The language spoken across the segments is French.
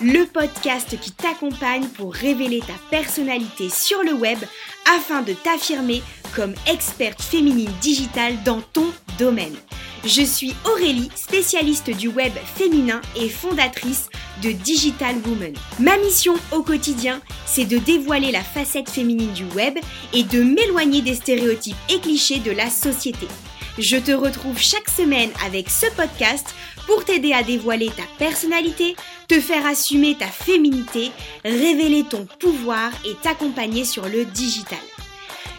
Le podcast qui t'accompagne pour révéler ta personnalité sur le web afin de t'affirmer comme experte féminine digitale dans ton domaine. Je suis Aurélie, spécialiste du web féminin et fondatrice de Digital Woman. Ma mission au quotidien, c'est de dévoiler la facette féminine du web et de m'éloigner des stéréotypes et clichés de la société. Je te retrouve chaque semaine avec ce podcast pour t'aider à dévoiler ta personnalité, te faire assumer ta féminité, révéler ton pouvoir et t'accompagner sur le digital.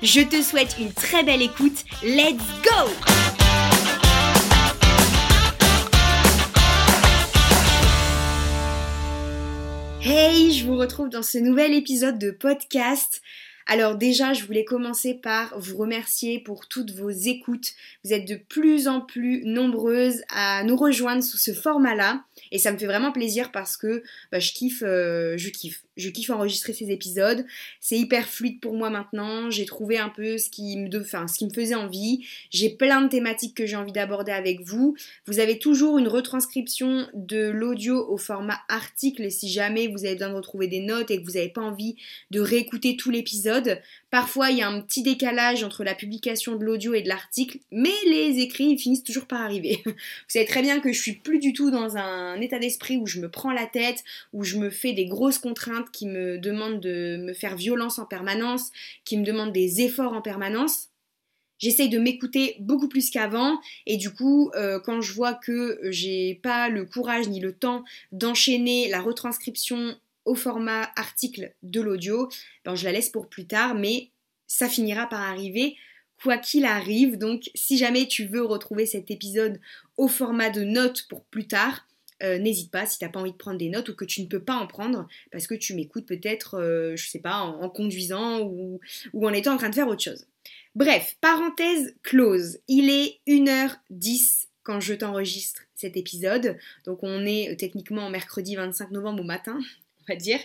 Je te souhaite une très belle écoute. Let's go! Hey, je vous retrouve dans ce nouvel épisode de podcast. Alors déjà, je voulais commencer par vous remercier pour toutes vos écoutes. Vous êtes de plus en plus nombreuses à nous rejoindre sous ce format-là. Et ça me fait vraiment plaisir parce que bah, je kiffe, euh, je kiffe. Je kiffe enregistrer ces épisodes. C'est hyper fluide pour moi maintenant. J'ai trouvé un peu ce qui me, faisait envie. J'ai plein de thématiques que j'ai envie d'aborder avec vous. Vous avez toujours une retranscription de l'audio au format article. Si jamais vous avez besoin de retrouver des notes et que vous n'avez pas envie de réécouter tout l'épisode, parfois il y a un petit décalage entre la publication de l'audio et de l'article, mais les écrits finissent toujours par arriver. vous savez très bien que je suis plus du tout dans un état d'esprit où je me prends la tête, où je me fais des grosses contraintes qui me demandent de me faire violence en permanence, qui me demandent des efforts en permanence. J'essaye de m'écouter beaucoup plus qu'avant et du coup euh, quand je vois que j'ai pas le courage ni le temps d'enchaîner la retranscription au format article de l'audio, ben, je la laisse pour plus tard mais ça finira par arriver quoi qu'il arrive. Donc si jamais tu veux retrouver cet épisode au format de notes pour plus tard, euh, n'hésite pas si tu n'as pas envie de prendre des notes ou que tu ne peux pas en prendre parce que tu m'écoutes peut-être, euh, je sais pas, en, conduisant ou, en étant en train de faire autre chose. Bref, parenthèse close. Il est 1h10 quand je t'enregistre cet épisode. Donc on est euh, techniquement mercredi 25 novembre au matin, on va dire.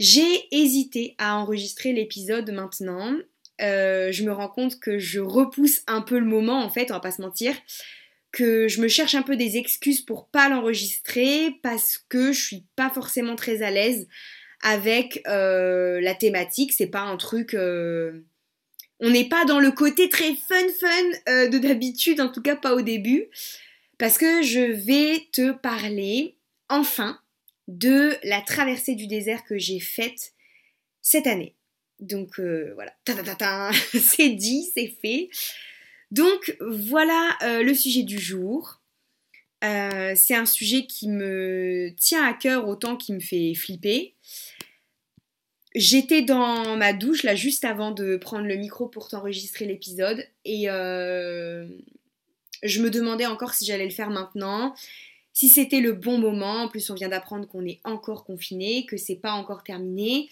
J'ai hésité à enregistrer l'épisode maintenant. je me rends compte que je repousse un peu le moment en fait, on va pas se mentir que je me cherche un peu des excuses pour pas l'enregistrer parce que je suis pas forcément très à l'aise avec euh, la thématique. C'est pas un truc. Euh, on n'est pas dans le côté très fun fun euh, de d'habitude, en tout cas pas au début, parce que je vais te parler enfin de la traversée du désert que j'ai faite cette année. Donc voilà, c'est dit, c'est fait. Donc voilà euh, le sujet du jour. Euh, c'est un sujet qui me tient à cœur autant qu'il me fait flipper. J'étais dans ma douche là juste avant de prendre le micro pour t'enregistrer l'épisode et euh, je me demandais encore si j'allais le faire maintenant, si c'était le bon moment. En plus, on vient d'apprendre qu'on est encore confiné, que c'est pas encore terminé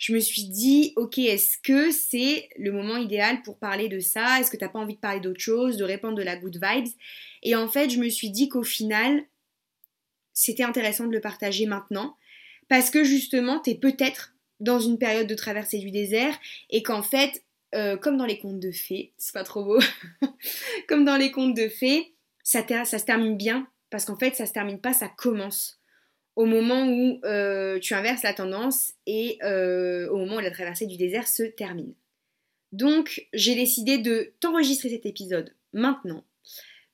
je me suis dit, ok, est-ce que c'est le moment idéal pour parler de ça? Est-ce que t'as pas envie de parler d'autre chose, de répandre de la good vibes? Et en fait, je me suis dit qu'au final, c'était intéressant de le partager maintenant, parce que justement, t'es peut-être dans une période de traversée du désert, et qu'en fait, euh, comme dans les contes de fées, c'est pas trop beau, comme dans les contes de fées, ça, ça se termine bien, parce qu'en fait, ça se termine pas, ça commence au moment où euh, tu inverses la tendance et euh, au moment où la traversée du désert se termine. Donc j'ai décidé de t'enregistrer cet épisode maintenant,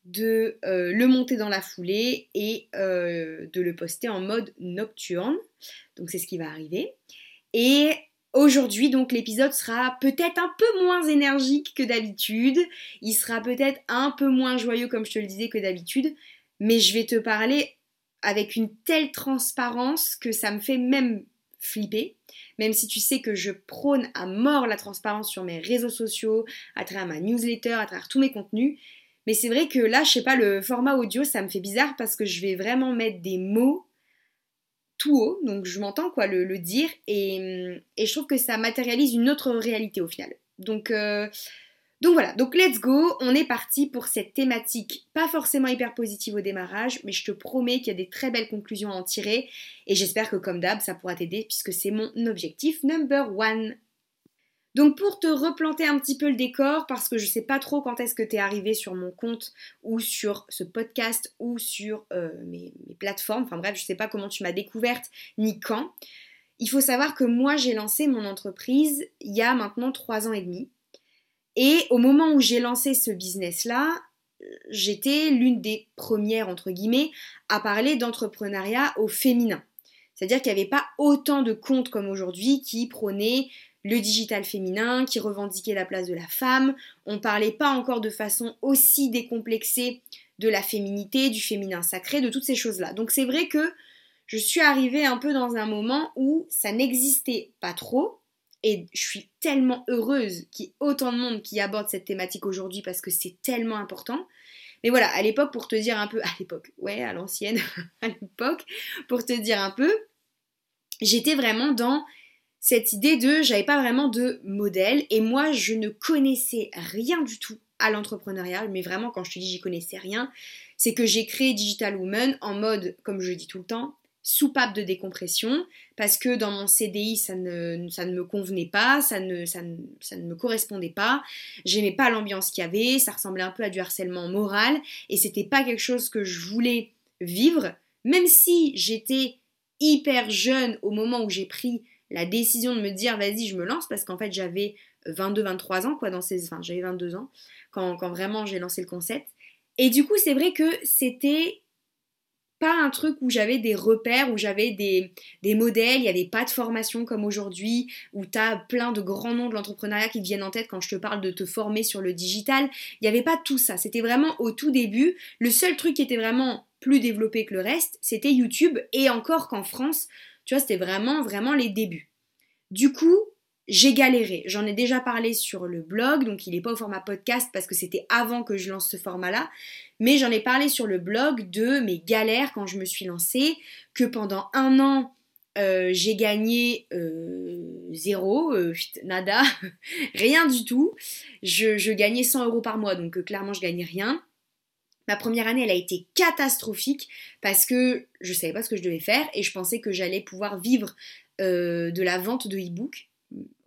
de euh, le monter dans la foulée et de le poster en mode nocturne. Donc c'est ce qui va arriver. Et aujourd'hui donc l'épisode sera peut-être un peu moins énergique que d'habitude, il sera peut-être un peu moins joyeux comme je te le disais que d'habitude, mais je vais te parler avec une telle transparence que ça me fait même flipper, même si tu sais que je prône à mort la transparence sur mes réseaux sociaux, à travers ma newsletter, à travers tous mes contenus. Mais c'est vrai que là, je sais pas, le format audio, ça me fait bizarre parce que je vais vraiment mettre des mots tout haut, donc je m'entends quoi le, dire, et, je trouve que ça matérialise une autre réalité au final. Donc, euh, donc voilà, donc let's go, on est parti pour cette thématique pas forcément hyper positive au démarrage, mais je te promets qu'il y a des très belles conclusions à en tirer et j'espère que comme d'hab ça pourra t'aider puisque c'est mon objectif number one. Donc pour te replanter un petit peu le décor, parce que je sais pas trop quand est-ce que tu es arrivé sur mon compte ou sur ce podcast ou sur euh, mes, plateformes, enfin bref, je sais pas comment tu m'as découverte ni quand. Il faut savoir que moi j'ai lancé mon entreprise il y a maintenant trois ans et demi. Et au moment où j'ai lancé ce business-là, j'étais l'une des premières, entre guillemets, à parler d'entrepreneuriat au féminin. C'est-à-dire qu'il n'y avait pas autant de comptes comme aujourd'hui qui prônaient le digital féminin, qui revendiquait la place de la femme. On parlait pas encore de façon aussi décomplexée de la féminité, du féminin sacré, de toutes ces choses-là. Donc c'est vrai que je suis arrivée un peu dans un moment où ça n'existait pas trop. Et je suis tellement heureuse qu'il y ait autant de monde qui aborde cette thématique aujourd'hui parce que c'est tellement important. Mais voilà, à l'époque, pour te dire un peu, à l'époque, ouais, à l'ancienne, à l'époque, pour te dire un peu, j'étais vraiment dans cette idée de j'avais pas vraiment de modèle et moi je ne connaissais rien du tout à l'entrepreneuriat, mais vraiment quand je te dis j'y connaissais rien, c'est que j'ai créé Digital Woman en mode, comme je le dis tout le temps, soupape de décompression, parce que dans mon CDI ça ne, ça ne me convenait pas, ça ne, ça ne, ça ne me correspondait pas, j'aimais pas l'ambiance qu'il y avait, ça ressemblait un peu à du harcèlement moral, et c'était pas quelque chose que je voulais vivre, même si j'étais hyper jeune au moment où j'ai pris la décision de me dire vas-y je me lance parce qu'en fait j'avais 22-23 ans quoi dans ces enfin j'avais 22 ans quand, quand vraiment j'ai lancé le concept. Et du coup c'est vrai que c'était pas un truc où j'avais des repères, où j'avais des, modèles, il n'y avait pas de formation comme aujourd'hui, où tu as plein de grands noms de l'entrepreneuriat qui te viennent en tête quand je te parle de te former sur le digital. Il n'y avait pas tout ça, c'était vraiment au tout début. Le seul truc qui était vraiment plus développé que le reste, c'était YouTube, et encore qu'en France, tu vois, c'était vraiment, vraiment les débuts. Du coup, j'ai galéré. J'en ai déjà parlé sur le blog, donc il n'est pas au format podcast parce que c'était avant que je lance ce format-là. Mais j'en ai parlé sur le blog de mes galères quand je me suis lancée, que pendant un an, euh, j'ai gagné euh, zéro, euh, nada, rien du tout. Je, gagnais 100 euros par mois, donc clairement je gagnais rien. Ma première année, elle a été catastrophique parce que je savais pas ce que je devais faire et je pensais que j'allais pouvoir vivre de la vente de e-book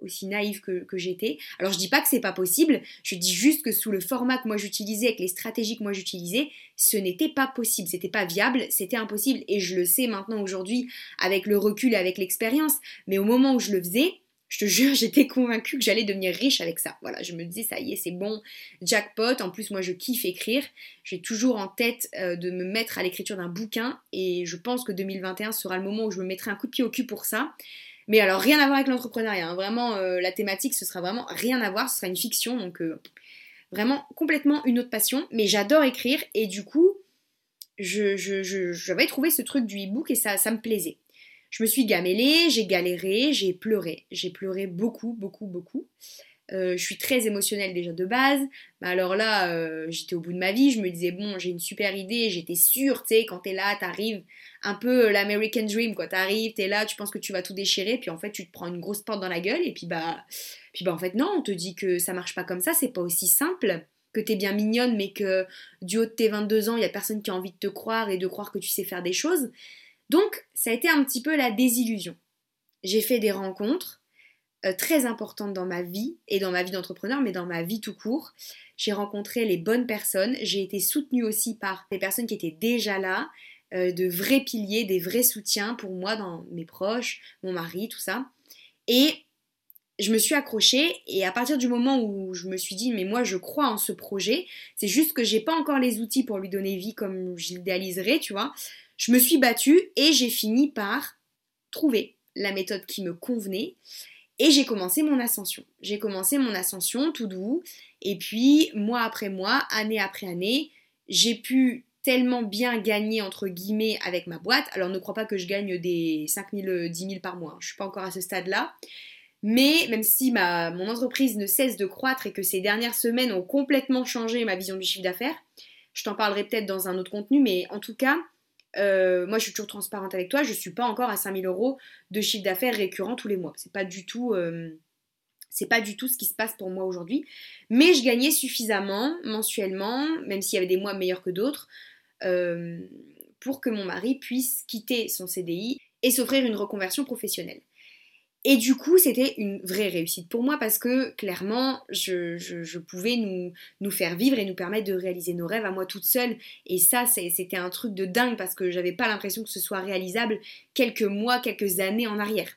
aussi naïve que, j'étais. Alors je dis pas que c'est pas possible, je dis juste que sous le format que moi j'utilisais, avec les stratégies que moi j'utilisais, ce n'était pas possible, c'était pas viable, c'était impossible et je le sais maintenant aujourd'hui avec le recul et avec l'expérience, mais au moment où je le faisais, je te jure, j'étais convaincue que j'allais devenir riche avec ça. Voilà, je me disais, ça y est, c'est bon, jackpot. En plus, moi, je kiffe écrire. J'ai toujours en tête euh, de me mettre à l'écriture d'un bouquin et je pense que 2021 sera le moment où je me mettrai un coup de pied au cul pour ça. Mais alors, rien à voir avec l'entrepreneuriat. Hein. Vraiment, euh, la thématique, ce sera vraiment rien à voir. Ce sera une fiction, donc euh, vraiment complètement une autre passion. Mais j'adore écrire et du coup, j'avais je, trouvé ce truc du e-book et ça, ça me plaisait. Je me suis gamellée, j'ai galéré, j'ai pleuré. J'ai pleuré beaucoup, beaucoup, beaucoup. Euh, je suis très émotionnelle déjà de base. Alors là, euh, j'étais au bout de ma vie. Je me disais, bon, j'ai une super idée. J'étais sûre, tu sais, quand t'es là, t'arrives un peu euh, l'American Dream, quoi. T'arrives, t'es là, tu penses que tu vas tout déchirer. Puis en fait, tu te prends une grosse porte dans la gueule. Et puis bah, puis bah en fait, non, on te dit que ça marche pas comme ça. C'est pas aussi simple. Que t'es bien mignonne, mais que du haut de tes 22 ans, il y a personne qui a envie de te croire et de croire que tu sais faire des choses. Donc, ça a été un petit peu la désillusion. J'ai fait des rencontres euh, très importantes dans ma vie et dans ma vie d'entrepreneur, mais dans ma vie tout court. J'ai rencontré les bonnes personnes. J'ai été soutenue aussi par des personnes qui étaient déjà là, euh, de vrais piliers, des vrais soutiens pour moi dans mes proches, mon mari, tout ça. Et je me suis accrochée et à partir du moment où je me suis dit mais moi je crois en ce projet, c'est juste que j'ai pas encore les outils pour lui donner vie comme j'idéaliserais, tu vois. Je me suis battue et j'ai fini par trouver la méthode qui me convenait et j'ai commencé mon ascension. J'ai commencé mon ascension tout doux et puis mois après mois, année après année, j'ai pu tellement bien gagner entre guillemets avec ma boîte. Alors ne crois pas que je gagne des 5 000, 10 000 par mois, je suis pas encore à ce stade-là. Mais même si mon entreprise ne cesse de croître et que ces dernières semaines ont complètement changé ma vision du chiffre d'affaires, je t'en parlerai peut-être dans un autre contenu, mais en tout cas, euh, moi je suis toujours transparente avec toi, je suis pas encore à 5000 euros de chiffre d'affaires récurrent tous les mois. C'est pas. Euh, pas du tout ce qui se passe pour moi aujourd'hui. Mais je gagnais suffisamment mensuellement, même s'il y avait des mois meilleurs que d'autres, euh, pour que mon mari puisse quitter son CDI et s'offrir une reconversion professionnelle. Et du coup, c'était une vraie réussite pour moi parce que clairement, je, pouvais nous, nous, faire vivre et nous permettre de réaliser nos rêves à moi toute seule. Et ça, c'était un truc de dingue parce que j'avais pas l'impression que ce soit réalisable quelques mois, quelques années en arrière.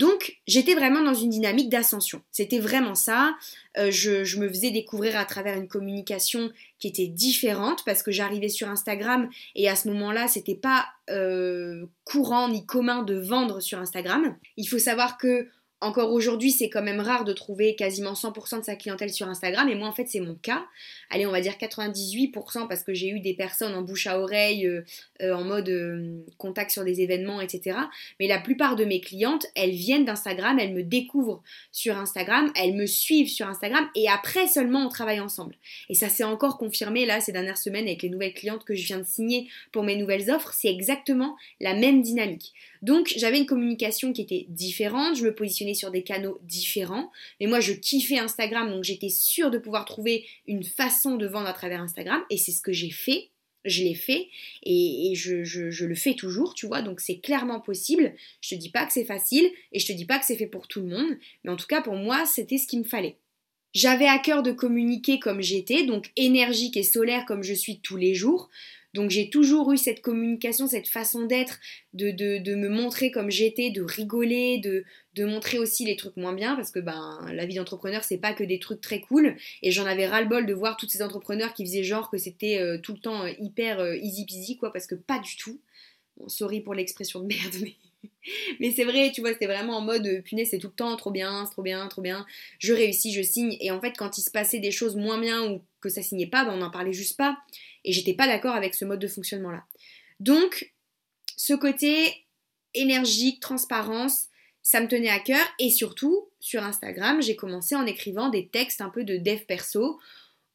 Donc j'étais vraiment dans une dynamique d'ascension. C'était vraiment ça. Euh, je, me faisais découvrir à travers une communication qui était différente parce que j'arrivais sur Instagram et à ce moment-là, c'était pas euh, courant ni commun de vendre sur Instagram. Il faut savoir que encore aujourd'hui, c'est quand même rare de trouver quasiment 100% de sa clientèle sur Instagram. Et moi, en fait, c'est mon cas. Allez, on va dire 98% parce que j'ai eu des personnes en bouche à oreille, euh, euh, en mode euh, contact sur des événements, etc. Mais la plupart de mes clientes, elles viennent d'Instagram, elles me découvrent sur Instagram, elles me suivent sur Instagram et après seulement on travaille ensemble. Et ça s'est encore confirmé là ces dernières semaines avec les nouvelles clientes que je viens de signer pour mes nouvelles offres. C'est exactement la même dynamique. Donc j'avais une communication qui était différente, je me positionnais sur des canaux différents, mais moi je kiffais Instagram, donc j'étais sûre de pouvoir trouver une façon de vendre à travers Instagram, et c'est ce que j'ai fait. Je l'ai fait et, je, le fais toujours, tu vois, donc c'est clairement possible. Je te dis pas que c'est facile et je te dis pas que c'est fait pour tout le monde, mais en tout cas pour moi c'était ce qu'il me fallait. J'avais à cœur de communiquer comme j'étais, donc énergique et solaire comme je suis tous les jours. Donc j'ai toujours eu cette communication, cette façon d'être, de, de, me montrer comme j'étais, de rigoler, de, de montrer aussi les trucs moins bien, parce que ben la vie d'entrepreneur c'est pas que des trucs très cool, et j'en avais ras-le-bol de voir tous ces entrepreneurs qui faisaient genre que c'était euh, tout le temps euh, hyper euh, easy peasy quoi, parce que pas du tout. Bon, sorry pour l'expression de merde, mais mais c'est vrai, tu vois, c'était vraiment en mode punaise, c'est tout le temps trop bien, c'est trop bien, trop bien. Je réussis, je signe. Et en fait, quand il se passait des choses moins bien ou que ça signait pas, ben, on n'en parlait juste pas. Et j'étais pas d'accord avec ce mode de fonctionnement-là. Donc, ce côté énergique, transparence, ça me tenait à cœur. Et surtout, sur Instagram, j'ai commencé en écrivant des textes un peu de dev perso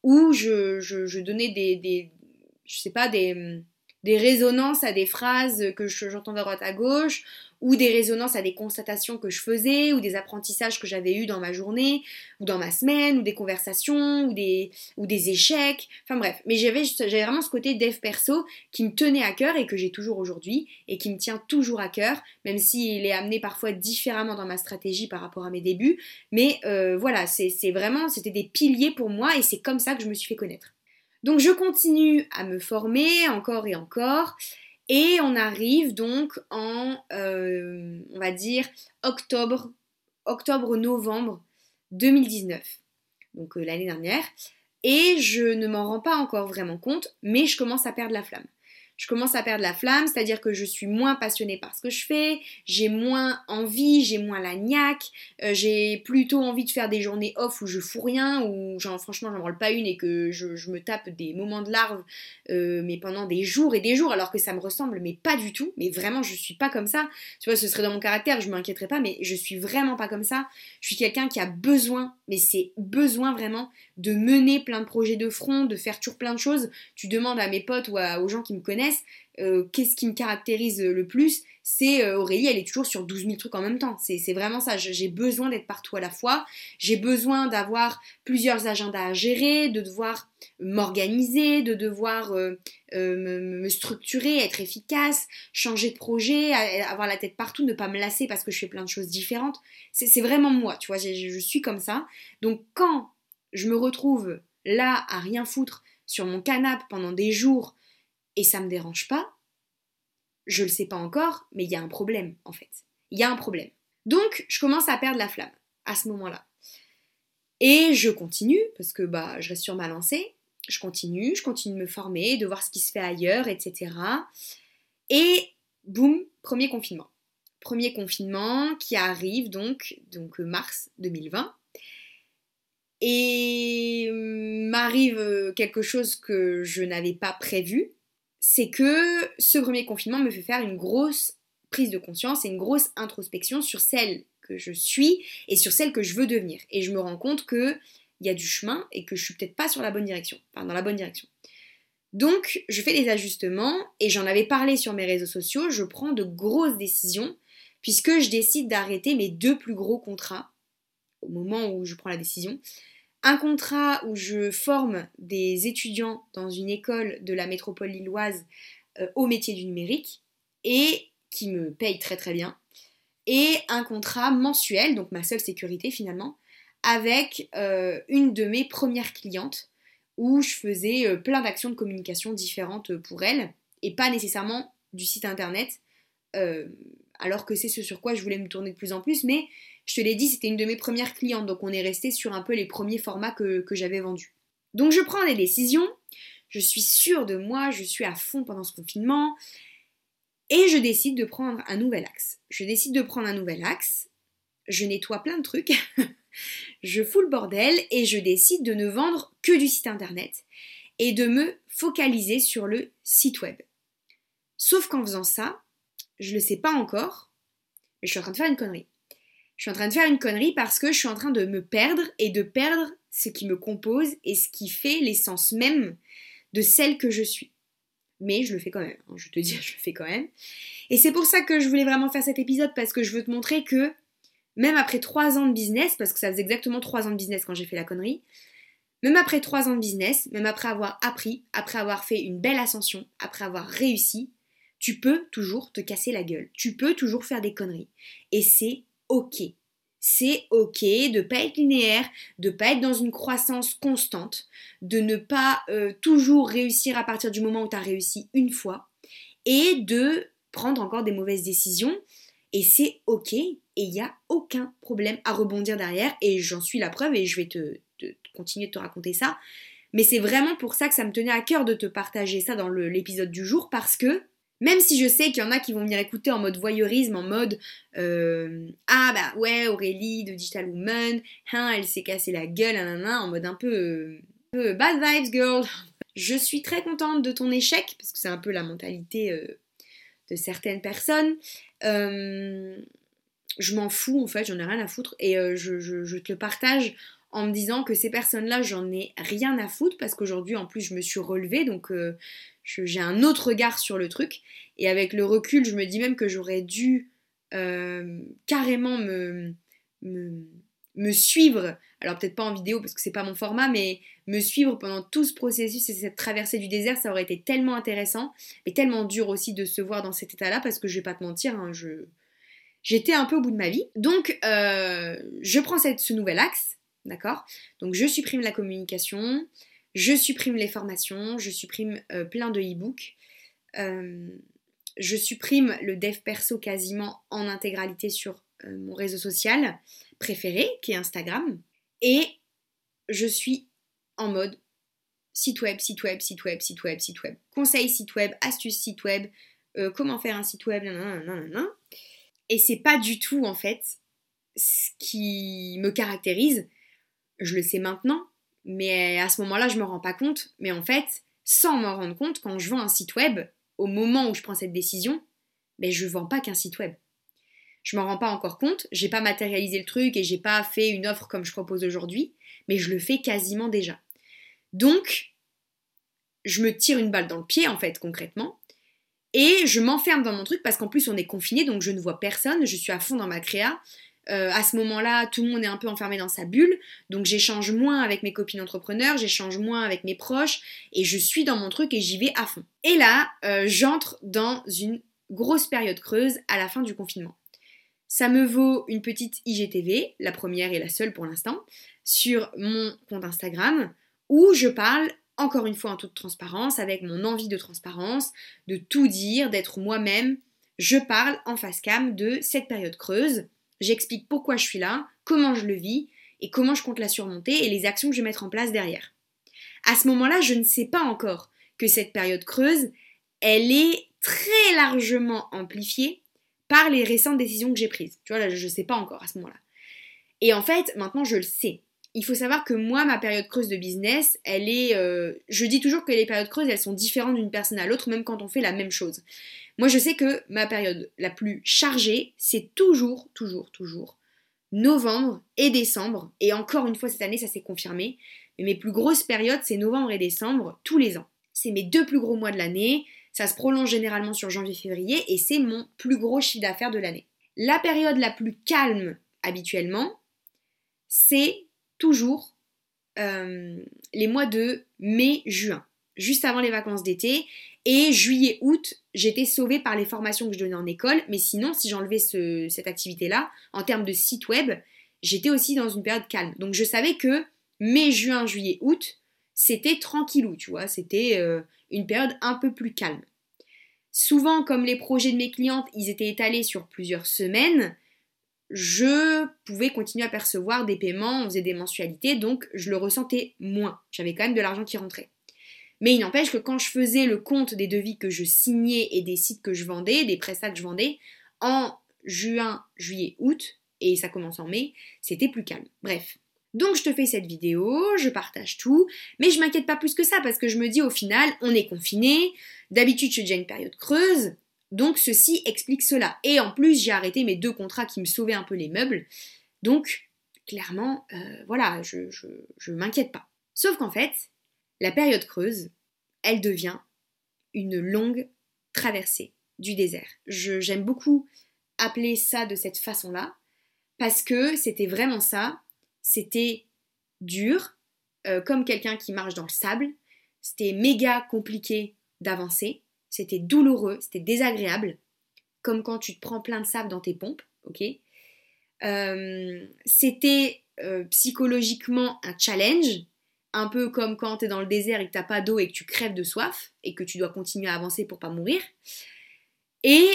où je, donnais des, je sais pas, des, des résonances à des phrases que j'entends de droite à gauche, ou des résonances à des constatations que je faisais, ou des apprentissages que j'avais eus dans ma journée, ou dans ma semaine, ou des conversations, ou des, échecs, enfin bref. Mais j'avais, j'avais vraiment ce côté dev perso qui me tenait à cœur et que j'ai toujours aujourd'hui, et qui me tient toujours à cœur, même s'il est amené parfois différemment dans ma stratégie par rapport à mes débuts. Mais euh, voilà, c'est vraiment, c'était des piliers pour moi, et c'est comme ça que je me suis fait connaître. Donc je continue à me former encore et encore. Et on arrive donc en, euh, on va dire, octobre, octobre-novembre 2019, donc euh, l'année dernière. Et je ne m'en rends pas encore vraiment compte, mais je commence à perdre la flamme je commence à perdre la flamme, c'est-à-dire que je suis moins passionnée par ce que je fais, j'ai moins envie, j'ai moins la niaque, euh, j'ai plutôt envie de faire des journées off où je fous rien, où genre, franchement j'en rôle pas une et que je, me tape des moments de larve, euh, mais pendant des jours et des jours, alors que ça me ressemble, mais pas du tout, mais vraiment je suis pas comme ça, tu vois, ce serait dans mon caractère, je m'inquiéterais pas, mais je suis vraiment pas comme ça, je suis quelqu'un qui a besoin, mais c'est besoin vraiment de mener plein de projets de front, de faire toujours plein de choses, tu demandes à mes potes ou aux gens qui me connaissent, euh, qu'est-ce qui me caractérise le plus C'est euh, Aurélie, elle est toujours sur 12 000 trucs en même temps. C'est vraiment ça. J'ai besoin d'être partout à la fois. J'ai besoin d'avoir plusieurs agendas à gérer, de devoir m'organiser, de devoir euh, me, structurer, être efficace, changer de projet, avoir la tête partout, ne pas me lasser parce que je fais plein de choses différentes. C'est vraiment moi, tu vois, je suis comme ça. Donc quand je me retrouve là à rien foutre sur mon canapé pendant des jours et ça me dérange pas, je le sais pas encore, mais il y a un problème en fait. Il y a un problème. Donc je commence à perdre la flamme à ce moment-là. Et je continue, parce que bah je reste sur ma lancée, je continue, je continue de me former, de voir ce qui se fait ailleurs, etc. Et boum, premier confinement. Premier confinement qui arrive donc, donc mars 2020. Et m'arrive quelque chose que je n'avais pas prévu, c'est que ce premier confinement me fait faire une grosse prise de conscience et une grosse introspection sur celle que je suis et sur celle que je veux devenir. Et je me rends compte qu'il y a du chemin et que je suis peut-être pas sur la bonne direction, enfin dans la bonne direction. Donc je fais des ajustements et j'en avais parlé sur mes réseaux sociaux, je prends de grosses décisions puisque je décide d'arrêter mes deux plus gros contrats au moment où je prends la décision un contrat où je forme des étudiants dans une école de la métropole lilloise euh, au métier du numérique et qui me paye très très bien. et un contrat mensuel, donc ma seule sécurité finalement, avec euh, une de mes premières clientes où je faisais euh, plein d'actions de communication différentes pour elle et pas nécessairement du site internet, alors que c'est ce sur quoi je voulais me tourner de plus en plus, mais je te l'ai dit, c'était une de mes premières clientes, donc on est resté sur un peu les premiers formats que, j'avais vendus. Donc je prends des décisions, je suis sûre de moi, je suis à fond pendant ce confinement, et je décide de prendre un nouvel axe. Je décide de prendre un nouvel axe, je nettoie plein de trucs, je fous le bordel et je décide de ne vendre que du site internet et de me focaliser sur le site web. Sauf qu'en faisant ça, je le sais pas encore, mais je suis en train de faire une connerie. Je suis en train de faire une connerie parce que je suis en train de me perdre et de perdre ce qui me compose et ce qui fait l'essence même de celle que je suis. Mais je le fais quand même, hein, je te dis, je le fais quand même. Et c'est pour ça que je voulais vraiment faire cet épisode parce que je veux te montrer que même après trois ans de business, parce que ça faisait exactement trois ans de business quand j'ai fait la connerie, même après trois ans de business, même après avoir appris, après avoir fait une belle ascension, après avoir réussi, tu peux toujours te casser la gueule. Tu peux toujours faire des conneries. Et c'est ok. C'est ok de pas être linéaire, de pas être dans une croissance constante, de ne pas euh, toujours réussir à partir du moment où tu as réussi une fois et de prendre encore des mauvaises décisions. Et c'est ok et il n'y a aucun problème à rebondir derrière. Et j'en suis la preuve et je vais te, continuer de te raconter ça. Mais c'est vraiment pour ça que ça me tenait à cœur de te partager ça dans l'épisode du jour parce que même si je sais qu'il y en a qui vont venir écouter en mode voyeurisme, en mode euh, Ah bah ouais, Aurélie de Digital Woman, hein, elle s'est cassé la gueule, en mode un peu, bad vibes girl. Je suis très contente de ton échec, parce que c'est un peu la mentalité euh, de certaines personnes. Euh, je m'en fous en fait, j'en ai rien à foutre et je, je, te le partage en me disant que ces personnes-là, j'en ai rien à foutre parce qu'aujourd'hui, en plus, je me suis relevée, donc j'ai un autre regard sur le truc. Et avec le recul, je me dis même que j'aurais dû euh, carrément me, me, suivre. Alors peut-être pas en vidéo parce que c'est pas mon format, mais me suivre pendant tout ce processus et cette traversée du désert, ça aurait été tellement intéressant, mais tellement dur aussi de se voir dans cet état-là parce que je vais pas te mentir, hein, je j'étais un peu au bout de ma vie. Donc euh, je prends cette, ce nouvel axe, d'accord? Donc je supprime la communication, je supprime les formations, je supprime euh, plein de e-books. Euh, je supprime le dev perso quasiment en intégralité sur euh, mon réseau social préféré, qui est Instagram. Et je suis en mode site web, site web, site web, site web, site web. Conseils site web, astuces site web, comment faire un site web, nanana. Et c'est pas du tout en fait ce qui me caractérise. Je le sais maintenant, mais à ce moment-là, je me rends pas compte. Mais en fait, sans m'en rendre compte, quand je vends un site web, au moment où je prends cette décision, ben je vends pas qu'un site web. Je m'en rends pas encore compte, j'ai pas matérialisé le truc et j'ai pas fait une offre comme je propose aujourd'hui, mais je le fais quasiment déjà. Donc, je me tire une balle dans le pied en fait concrètement et je m'enferme dans mon truc parce qu'en plus on est confiné donc je ne vois personne, je suis à fond dans ma créa, euh, à ce moment-là, tout le monde est un peu enfermé dans sa bulle, donc j'échange moins avec mes copines entrepreneurs, j'échange moins avec mes proches, et je suis dans mon truc et j'y vais à fond. Et là, euh, j'entre dans une grosse période creuse à la fin du confinement. Ça me vaut une petite IGTV, la première et la seule pour l'instant, sur mon compte Instagram, où je parle encore une fois en toute transparence, avec mon envie de transparence, de tout dire, d'être moi-même. Je parle en face cam de cette période creuse J'explique pourquoi je suis là, comment je le vis et comment je compte la surmonter et les actions que je vais mettre en place derrière. À ce moment-là, je ne sais pas encore que cette période creuse, elle est très largement amplifiée par les récentes décisions que j'ai prises. Tu vois, là, je ne sais pas encore à ce moment-là. Et en fait, maintenant, je le sais. Il faut savoir que moi, ma période creuse de business, elle est... Euh, je dis toujours que les périodes creuses, elles sont différentes d'une personne à l'autre, même quand on fait la même chose. Moi, je sais que ma période la plus chargée, c'est toujours, toujours, toujours novembre et décembre. Et encore une fois, cette année, ça s'est confirmé. Mais mes plus grosses périodes, c'est novembre et décembre, tous les ans. C'est mes deux plus gros mois de l'année. Ça se prolonge généralement sur janvier-février et c'est mon plus gros chiffre d'affaires de l'année. La période la plus calme habituellement, c'est toujours euh, les mois de mai-juin, juste avant les vacances d'été Et juillet-août, j'étais sauvée par les formations que je donnais en école, mais sinon, si j'enlevais cette activité-là, en termes de site web, j'étais aussi dans une période calme. Donc je savais que mai, juin, juillet, août, c'était tranquillou, tu vois, c'était euh, une période un peu plus calme. Souvent, comme les projets de mes clientes, ils étaient étalés sur plusieurs semaines, je pouvais continuer à percevoir des paiements, on faisait des mensualités, donc je le ressentais moins. J'avais quand même de l'argent qui rentrait. Mais il n'empêche que quand je faisais le compte des devis que je signais et des sites que je vendais, des prestats que je vendais, en juin, juillet, août, et ça commence en mai, c'était plus calme. Bref. Donc je te fais cette vidéo, je partage tout, mais je m'inquiète pas plus que ça parce que je me dis au final, on est confiné, d'habitude suis déjà une période creuse, donc ceci explique cela. Et en plus, j'ai arrêté mes deux contrats qui me sauvaient un peu les meubles, donc clairement, euh, voilà, je, je, m'inquiète pas. Sauf qu'en fait, la période creuse, elle devient une longue traversée du désert. J'aime beaucoup appeler ça de cette façon-là, parce que c'était vraiment ça, c'était dur, euh, comme quelqu'un qui marche dans le sable, c'était méga compliqué d'avancer, c'était douloureux, c'était désagréable, comme quand tu te prends plein de sable dans tes pompes, ok? Euh, C'était euh, psychologiquement un challenge, un peu comme quand tu es dans le désert et que t'as pas d'eau et que tu crèves de soif et que tu dois continuer à avancer pour pas mourir. Et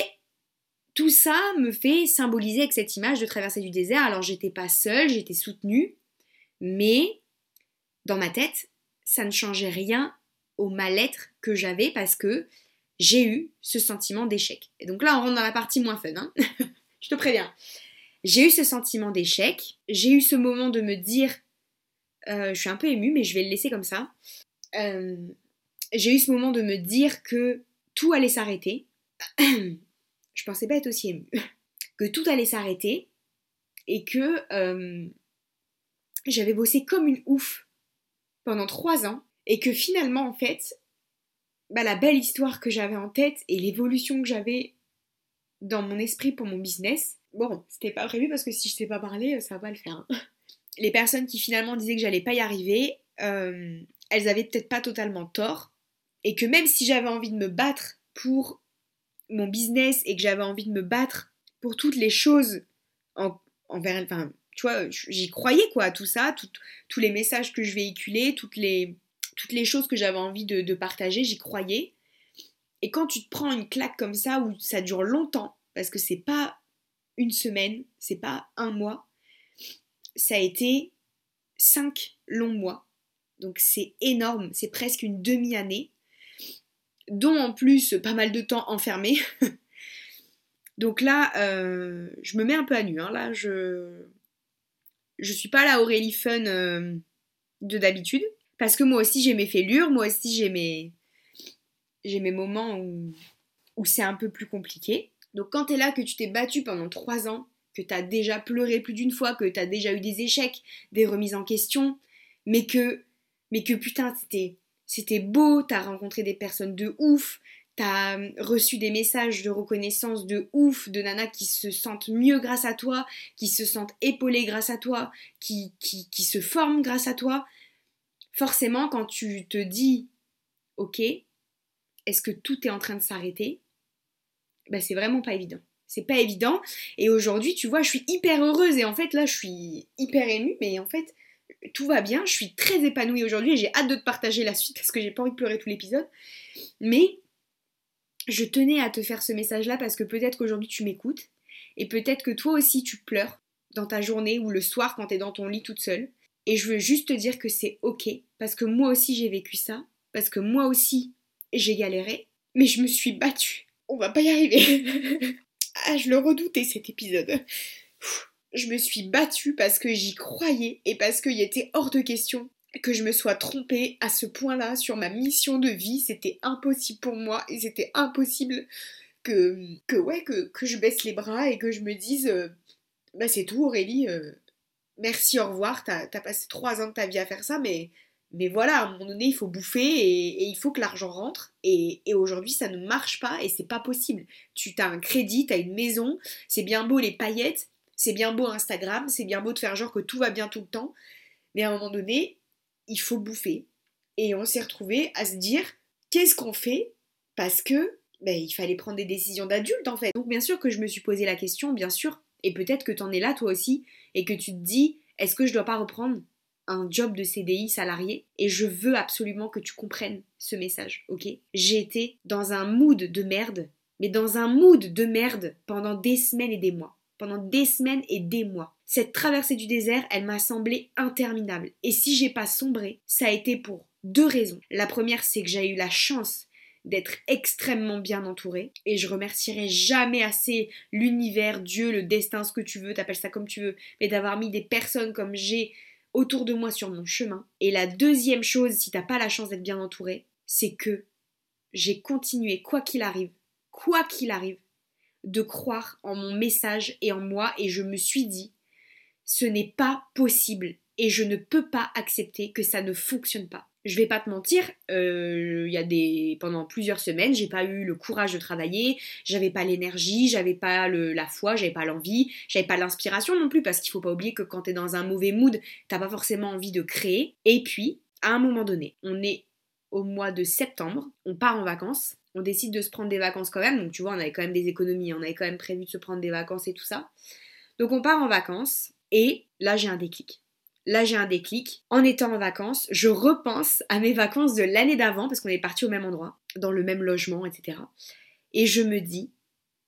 tout ça me fait symboliser avec cette image de traverser du désert. Alors j'étais pas seule, j'étais soutenue, mais dans ma tête, ça ne changeait rien au mal-être que j'avais parce que j'ai eu ce sentiment d'échec. Et donc là, on rentre dans la partie moins fun, hein je te préviens. J'ai eu ce sentiment d'échec, j'ai eu ce moment de me dire euh, je suis un peu émue, mais je vais le laisser comme ça. Euh, j'ai eu ce moment de me dire que tout allait s'arrêter. je pensais pas être aussi émue. que tout allait s'arrêter et que euh, j'avais bossé comme une ouf pendant trois ans et que finalement, en fait, bah, la belle histoire que j'avais en tête et l'évolution que j'avais dans mon esprit pour mon business, bon, c'était pas prévu parce que si je sais pas parler, ça va le faire. Hein les personnes qui finalement disaient que j'allais pas y arriver, euh, elles avaient peut-être pas totalement tort. Et que même si j'avais envie de me battre pour mon business et que j'avais envie de me battre pour toutes les choses en, envers, enfin, tu vois, j'y croyais quoi, tout ça, tous les messages que je véhiculais, toutes les, toutes les choses que j'avais envie de, partager, j'y croyais. Et quand tu te prends une claque comme ça où ça dure longtemps, parce que c'est pas une semaine, c'est pas un mois, ça a été cinq longs mois. Donc c'est énorme, c'est presque une demi-année, dont en plus pas mal de temps enfermé. Donc là, euh, je me mets un peu à nu. Hein. Là, je je suis pas la Aurélie Fun euh, de d'habitude. Parce que moi aussi j'ai mes fêlures, moi aussi j'ai mes, j'ai mes moments où, où c'est un peu plus compliqué. Donc quand tu es là, que tu t'es battu pendant trois ans, que tu as déjà pleuré plus d'une fois, que tu as déjà eu des échecs, des remises en question, mais que, mais que putain, c'était, c'était beau, tu as rencontré des personnes de ouf, tu as euh, reçu des messages de reconnaissance de ouf, de nanas qui se sentent mieux grâce à toi, qui se sentent épaulées grâce à toi, qui, qui, qui se forment grâce à toi. Forcément, quand tu te dis, ok, est-ce que tout est en train de s'arrêter? Ben, C'est vraiment pas évident c'est pas évident. Et aujourd'hui, tu vois, je suis hyper heureuse et en fait là, je suis hyper émue, mais en fait, tout va bien. Je suis très épanouie aujourd'hui et j'ai hâte de te partager la suite parce que j'ai pas envie de pleurer tout l'épisode. Mais je tenais à te faire ce message-là parce que peut-être qu'aujourd'hui tu m'écoutes et peut-être que toi aussi tu pleures dans ta journée ou le soir quand tu es dans ton lit toute seule. Et je veux juste te dire que c'est ok parce que moi aussi j'ai vécu ça, parce que moi aussi j'ai galéré, mais je me suis battue. On va pas y arriver. Ah, je le redoutais cet épisode. Je me suis battue parce que j'y croyais et parce qu'il était hors de question que je me sois trompée à ce point-là sur ma mission de vie. C'était impossible pour moi et c'était impossible que, que, ouais, que, je baisse les bras et que je me dise euh, bah c'est tout Aurélie, euh, merci, au revoir, t'as as passé trois ans de ta vie à faire ça, mais mais voilà, à un moment donné, il faut bouffer et, il faut que l'argent rentre. Et, aujourd'hui, ça ne marche pas et c'est pas possible. Tu as un crédit, tu as une maison, c'est bien beau les paillettes, c'est bien beau Instagram, c'est bien beau de faire genre que tout va bien tout le temps. Mais à un moment donné, il faut bouffer. Et on s'est retrouvé à se dire, qu'est-ce qu'on fait? Parce que ben, il fallait prendre des décisions d'adulte en fait. Donc bien sûr que je me suis posé la question, bien sûr, et peut-être que t'en es là toi aussi, et que tu te dis, est-ce que je dois pas reprendre un job de CDI salarié? Et je veux absolument que tu comprennes ce message, ok? J'ai été dans un mood de merde, mais dans un mood de merde pendant des semaines et des mois. Pendant des semaines et des mois. Cette traversée du désert, elle m'a semblé interminable. Et si j'ai pas sombré, ça a été pour deux raisons. La première, c'est que j'ai eu la chance d'être extrêmement bien entourée et je remercierai jamais assez l'univers, Dieu, le destin, ce que tu veux, t'appelles ça comme tu veux, mais d'avoir mis des personnes comme j'ai autour de moi sur mon chemin. Et la deuxième chose, si t'as pas la chance d'être bien entouré, c'est que j'ai continué, quoi qu'il arrive, quoi qu'il arrive, de croire en mon message et en moi et je me suis dit, ce n'est pas possible et je ne peux pas accepter que ça ne fonctionne pas. Je vais pas te mentir, euh, il y a des pendant plusieurs semaines, j'ai pas eu le courage de travailler, j'avais pas l'énergie, j'avais pas la foi, j'avais pas l'envie, j'avais pas l'inspiration non plus parce qu'il faut pas oublier que quand t'es dans un mauvais mood, t'as pas forcément envie de créer. Et puis, à un moment donné, on est au mois de septembre, on part en vacances, on décide de se prendre des vacances quand même, donc tu vois, on avait quand même des économies, on avait quand même prévu de se prendre des vacances et tout ça. Donc on part en vacances et là j'ai un déclic. Là, j'ai un déclic. En étant en vacances, je repense à mes vacances de l'année d'avant, parce qu'on est parti au même endroit, dans le même logement, etc. Et je me dis,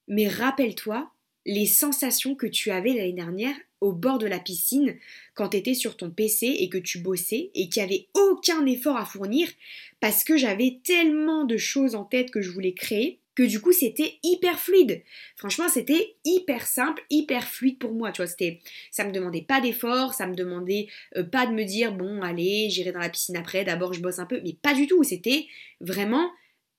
mais rappelle-toi les sensations que tu avais l'année dernière au bord de la piscine quand tu étais sur ton PC et que tu bossais et qu'il n'y avait aucun effort à fournir parce que j'avais tellement de choses en tête que je voulais créer que du coup c'était hyper fluide. Franchement, c'était hyper simple, hyper fluide pour moi, tu vois, c'était ça me demandait pas d'effort, ça me demandait euh, pas de me dire bon, allez, j'irai dans la piscine après, d'abord je bosse un peu, mais pas du tout, c'était vraiment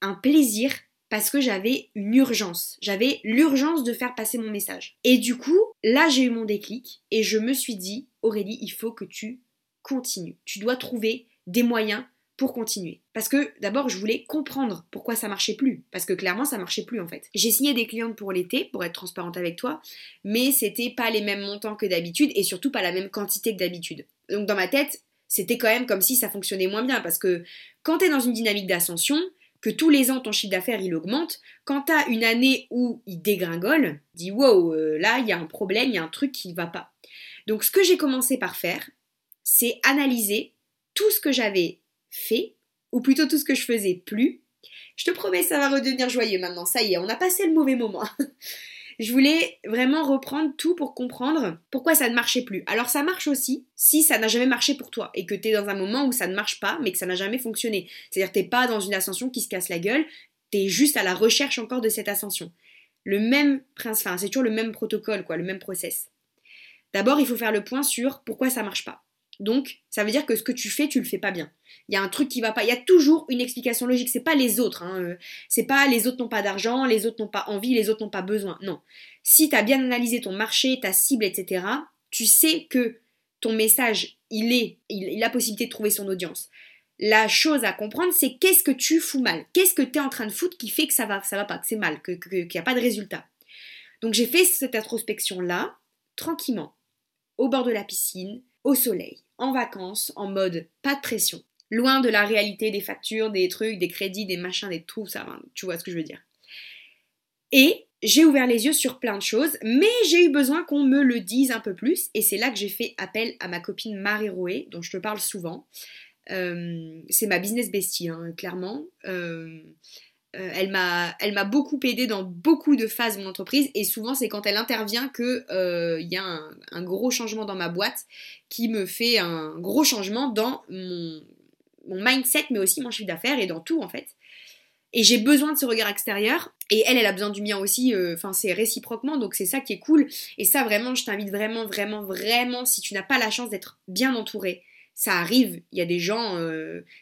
un plaisir parce que j'avais une urgence, j'avais l'urgence de faire passer mon message. Et du coup, là j'ai eu mon déclic et je me suis dit Aurélie, il faut que tu continues. Tu dois trouver des moyens pour continuer. Parce que d'abord, je voulais comprendre pourquoi ça marchait plus. Parce que clairement, ça marchait plus en fait. J'ai signé des clientes pour l'été, pour être transparente avec toi, mais c'était pas les mêmes montants que d'habitude et surtout pas la même quantité que d'habitude. Donc dans ma tête, c'était quand même comme si ça fonctionnait moins bien. Parce que quand tu es dans une dynamique d'ascension, que tous les ans ton chiffre d'affaires il augmente, quand tu as une année où il dégringole, dis wow, euh, là il y a un problème, il y a un truc qui ne va pas. Donc ce que j'ai commencé par faire, c'est analyser tout ce que j'avais fait, ou plutôt tout ce que je faisais plus. Je te promets, ça va redevenir joyeux maintenant. Ça y est, on a passé le mauvais moment. je voulais vraiment reprendre tout pour comprendre pourquoi ça ne marchait plus. Alors ça marche aussi si ça n'a jamais marché pour toi et que tu es dans un moment où ça ne marche pas mais que ça n'a jamais fonctionné. C'est-à-dire t'es pas dans une ascension qui se casse la gueule, tu es juste à la recherche encore de cette ascension. Le même principe, c'est toujours le même protocole quoi, le même process. D'abord, il faut faire le point sur pourquoi ça marche pas. Donc, ça veut dire que ce que tu fais, tu le fais pas bien. Il y a un truc qui va pas. Il y a toujours une explication logique. C'est pas les autres. Hein. Euh, c'est pas les autres n'ont pas d'argent, les autres n'ont pas envie, les autres n'ont pas besoin. Non. Si tu as bien analysé ton marché, ta cible, etc., tu sais que ton message, il est, il, a possibilité de trouver son audience. La chose à comprendre, c'est qu'est-ce que tu fous mal? Qu'est-ce que tu es en train de foutre qui fait que ça va, ça va pas, que c'est mal, qu'il n'y a pas de résultat? Donc j'ai fait cette introspection-là, tranquillement, au bord de la piscine, au soleil en vacances, en mode pas de pression. Loin de la réalité des factures, des trucs, des crédits, des machins, des tout, ça, tu vois ce que je veux dire. Et j'ai ouvert les yeux sur plein de choses, mais j'ai eu besoin qu'on me le dise un peu plus, et c'est là que j'ai fait appel à ma copine Marie Roé, dont je te parle souvent. Euh, c'est ma business bestie, hein, clairement. Euh, euh, elle m'a beaucoup aidé dans beaucoup de phases de mon entreprise et souvent c'est quand elle intervient que euh, il y a un, gros changement dans ma boîte qui me fait un gros changement dans mon, mindset mais aussi mon chiffre d'affaires et dans tout en fait. Et j'ai besoin de ce regard extérieur et elle elle a besoin du mien aussi, euh, enfin c'est réciproquement donc c'est ça qui est cool et ça vraiment je t'invite vraiment vraiment vraiment si tu n'as pas la chance d'être bien entouré, ça arrive, il y a des gens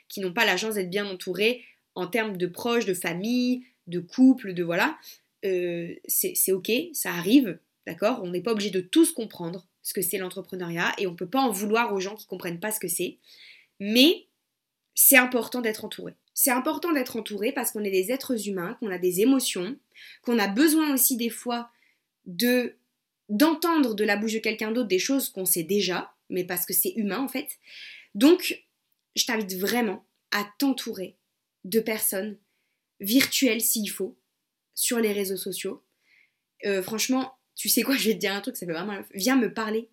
qui n'ont pas la chance d'être bien entourés en termes de proches, de famille, de couple, de voilà, euh, c'est ok, ça arrive, d'accord? On n'est pas obligé de tous comprendre ce que c'est l'entrepreneuriat et on ne peut pas en vouloir aux gens qui ne comprennent pas ce que c'est. Mais c'est important d'être entouré. C'est important d'être entouré parce qu'on est des êtres humains, qu'on a des émotions, qu'on a besoin aussi des fois de d'entendre de la bouche de quelqu'un d'autre des choses qu'on sait déjà, mais parce que c'est humain en fait. Donc, je t'invite vraiment à t'entourer de personnes virtuel s'il faut, sur les réseaux sociaux. Euh, franchement, tu sais quoi, je vais te dire un truc, ça fait vraiment... Viens me parler.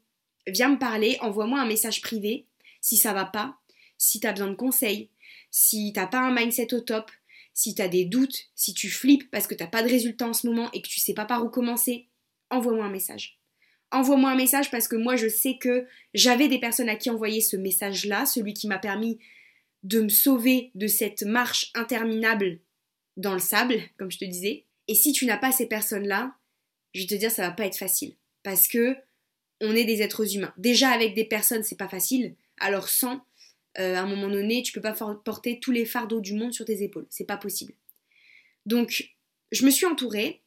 Viens me parler, envoie-moi un message privé si ça va pas, si t'as besoin de conseils, si t'as pas un mindset au top, si t'as des doutes, si tu flippes parce que t'as pas de résultat en ce moment et que tu sais pas par où commencer, envoie-moi un message. Envoie-moi un message parce que moi je sais que j'avais des personnes à qui envoyer ce message-là, celui qui m'a permis de me sauver de cette marche interminable dans le sable, comme je te disais. Et si tu n'as pas ces personnes-là, je vais te dire ça va pas être facile parce que on est des êtres humains. Déjà avec des personnes, c'est pas facile. Alors sans, euh, à un moment donné, tu peux pas porter tous les fardeaux du monde sur tes épaules. C'est pas possible. Donc, je me suis entourée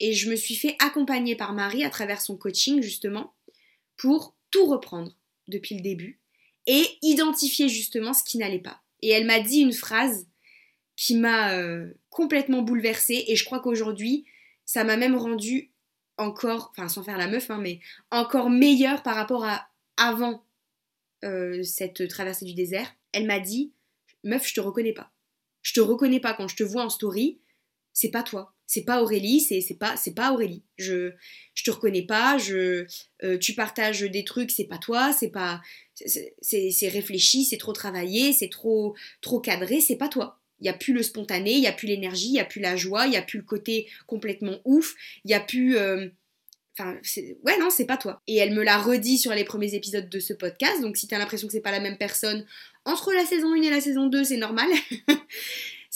et je me suis fait accompagner par Marie à travers son coaching justement pour tout reprendre depuis le début et identifier justement ce qui n'allait pas. Et elle m'a dit une phrase qui m'a euh, complètement bouleversée et je crois qu'aujourd'hui ça m'a même rendu encore, enfin sans faire la meuf, hein, mais encore meilleure par rapport à avant euh, cette traversée du désert. Elle m'a dit, meuf, je te reconnais pas. Je te reconnais pas quand je te vois en story, c'est pas toi. C'est pas Aurélie, c'est pas c'est pas Aurélie. Je je te reconnais pas, je euh, tu partages des trucs, c'est pas toi, c'est pas c'est réfléchi, c'est trop travaillé, c'est trop trop cadré, c'est pas toi. Il n'y a plus le spontané, il n'y a plus l'énergie, il n'y a plus la joie, il n'y a plus le côté complètement ouf, il n'y a plus euh, Enfin, ouais, non, c'est pas toi. Et elle me l'a redit sur les premiers épisodes de ce podcast. Donc, si t'as l'impression que c'est pas la même personne, entre la saison 1 et la saison 2, c'est normal.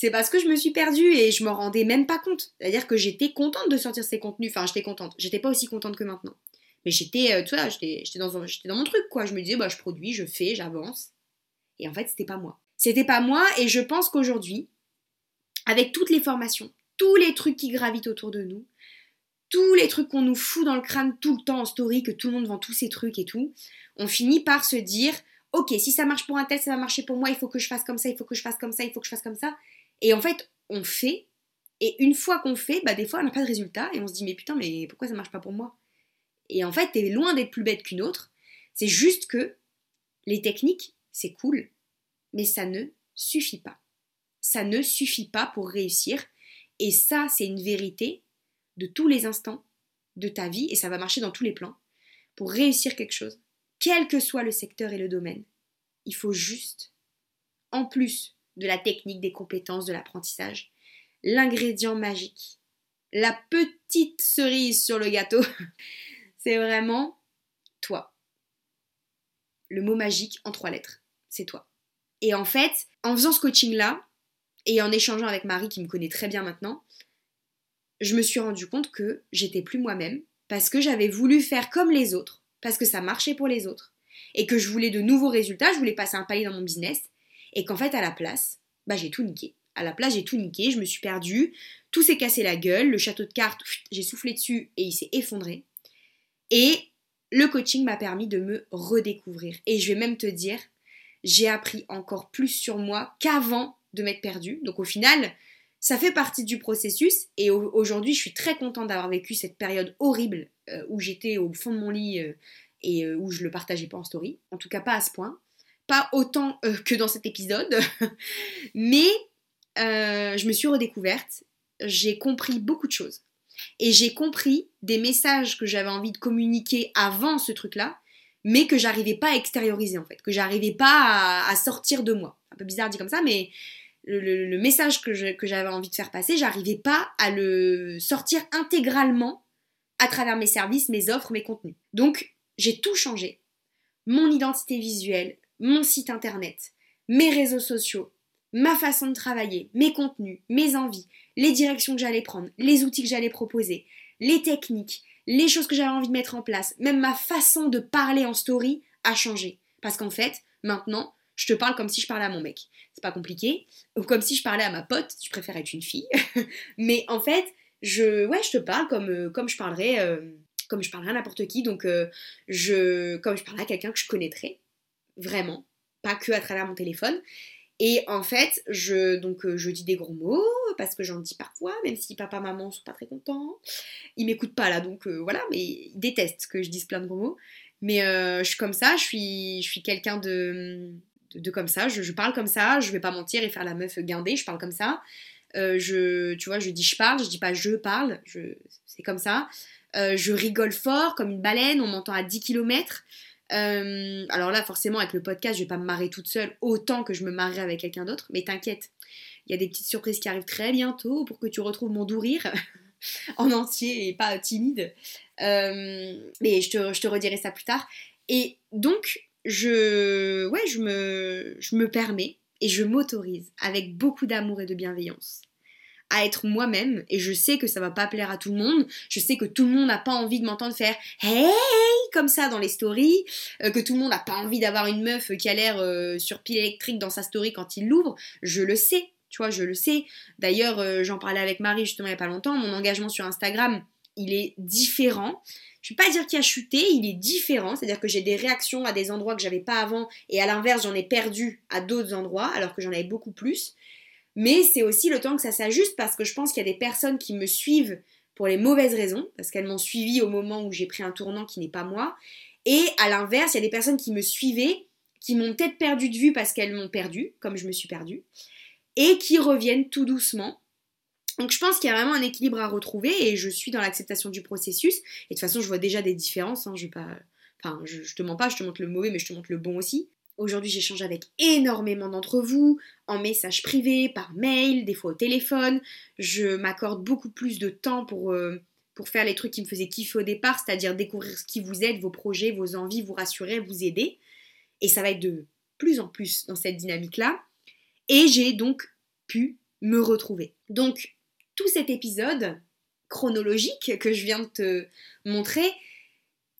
c'est parce que je me suis perdue et je m'en rendais même pas compte. C'est-à-dire que j'étais contente de sortir ces contenus. Enfin, j'étais contente. J'étais pas aussi contente que maintenant. Mais j'étais, euh, tu vois, j'étais dans, dans mon truc, quoi. Je me disais, bah, je produis, je fais, j'avance. Et en fait, c'était pas moi. C'était pas moi et je pense qu'aujourd'hui, avec toutes les formations, tous les trucs qui gravitent autour de nous, tous les trucs qu'on nous fout dans le crâne tout le temps en story, que tout le monde vend tous ces trucs et tout, on finit par se dire, ok, si ça marche pour un tel, ça va marcher pour moi, il faut que je fasse comme ça, il faut que je fasse comme ça, il faut que je fasse comme ça. Et en fait, on fait, et une fois qu'on fait, bah des fois on n'a pas de résultat, et on se dit, mais putain, mais pourquoi ça marche pas pour moi? Et en fait, t'es loin d'être plus bête qu'une autre, c'est juste que les techniques, c'est cool, mais ça ne suffit pas. Ça ne suffit pas pour réussir, et ça, c'est une vérité de tous les instants de ta vie, et ça va marcher dans tous les plans, pour réussir quelque chose, quel que soit le secteur et le domaine. Il faut juste, en plus de la technique, des compétences, de l'apprentissage, l'ingrédient magique, la petite cerise sur le gâteau, c'est vraiment toi. Le mot magique en trois lettres, c'est toi. Et en fait, en faisant ce coaching-là, et en échangeant avec Marie qui me connaît très bien maintenant, je me suis rendu compte que j'étais plus moi-même parce que j'avais voulu faire comme les autres, parce que ça marchait pour les autres, et que je voulais de nouveaux résultats, je voulais passer un palier dans mon business, et qu'en fait à la place, bah j'ai tout niqué. À la place, j'ai tout niqué, je me suis perdue, tout s'est cassé la gueule, le château de cartes, j'ai soufflé dessus et il s'est effondré. Et le coaching m'a permis de me redécouvrir. Et je vais même te dire, j'ai appris encore plus sur moi qu'avant de m'être perdue. Donc au final, ça fait partie du processus et aujourd'hui je suis très contente d'avoir vécu cette période horrible euh, où j'étais au fond de mon lit euh, et euh, où je le partageais pas en story. En tout cas pas à ce point. Pas autant que dans cet épisode. Mais je me suis redécouverte. J'ai compris beaucoup de choses. Et j'ai compris des messages que j'avais envie de communiquer avant ce truc-là, mais que j'arrivais pas à extérioriser en fait, que j'arrivais pas à, à, sortir de moi. Un peu bizarre dit comme ça, mais le, message que, j'avais envie de faire passer, j'arrivais pas à le sortir intégralement à travers mes services, mes offres, mes contenus. Donc, j'ai tout changé. Mon identité visuelle, mon site internet, mes réseaux sociaux, ma façon de travailler, mes contenus, mes envies, les directions que j'allais prendre, les outils que j'allais proposer, les techniques, les choses que j'avais envie de mettre en place, même ma façon de parler en story a changé. Parce qu'en fait, maintenant, je te parle comme si je parlais à mon mec. C'est pas compliqué. Ou comme si je parlais à ma pote, je préfère être une fille. Mais en fait, je, ouais, je te parle comme, euh, comme je parlerais, euh, je parlerais à n'importe qui. Donc, euh, je, comme je parlerais à quelqu'un que je connaîtrais. Vraiment. Pas que à travers mon téléphone. Et en fait, je, donc, je dis des gros mots, parce que j'en dis parfois, même si papa, maman sont pas très contents. Ils m'écoutent pas là, donc voilà, mais ils détestent que je dise plein de gros mots. Mais je suis comme ça, je suis, je suis quelqu'un de, de, comme ça, je, parle comme ça, je vais pas mentir et faire la meuf guindée, je parle comme ça. Euh, je, tu vois, je dis je parle, je dis pas je parle, je, c'est comme ça. Euh, je rigole fort comme une baleine, on m'entend à 10 km. Alors là, forcément, avec le podcast, je vais pas me marrer toute seule autant que je me marrerai avec quelqu'un d'autre, mais t'inquiète, il y a des petites surprises qui arrivent très bientôt pour que tu retrouves mon doux rire en entier et pas timide. mais je te, je te redirai ça plus tard. Et donc, je, ouais, je, me, je me permets et je m'autorise avec beaucoup d'amour et de bienveillance à être moi-même et je sais que ça va pas plaire à tout le monde. Je sais que tout le monde n'a pas envie de m'entendre faire hey comme ça dans les stories, euh, que tout le monde n'a pas envie d'avoir une meuf qui a l'air euh, sur pile électrique dans sa story quand il l'ouvre. Je le sais, tu vois, je le sais. D'ailleurs, euh, j'en parlais avec Marie justement il y a pas longtemps. Mon engagement sur Instagram, il est différent je vais pas dire qu'il a chuté, il est différent, c'est-à-dire que j'ai des réactions à des endroits que j'avais pas avant, et à l'inverse, j'en ai perdu à d'autres endroits, alors que j'en avais beaucoup plus. Mais c'est aussi le temps que ça s'ajuste parce que je pense qu'il y a des personnes qui me suivent pour les mauvaises raisons, parce qu'elles m'ont suivi au moment où j'ai pris un tournant qui n'est pas moi. Et à l'inverse, il y a des personnes qui me suivaient, qui m'ont peut-être perdu de vue parce qu'elles m'ont perdu, comme je me suis perdue, et qui reviennent tout doucement donc je pense qu'il y a vraiment un équilibre à retrouver et je suis dans l'acceptation du processus. Et de toute façon, je vois déjà des différences. Hein, je vais pas, enfin, je, te mens pas, je te montre le mauvais, mais je te montre le bon aussi. Aujourd'hui, j'échange avec énormément d'entre vous en message privé, par mail, des fois au téléphone. Je m'accorde beaucoup plus de temps pour, euh, pour faire les trucs qui me faisaient kiffer au départ, c'est-à-dire découvrir ce qui vous êtes, vos projets, vos envies, vous rassurer, vous aider. Et ça va être de plus en plus dans cette dynamique-là. Et j'ai donc pu me retrouver. Donc, tout cet épisode chronologique que je viens de te montrer,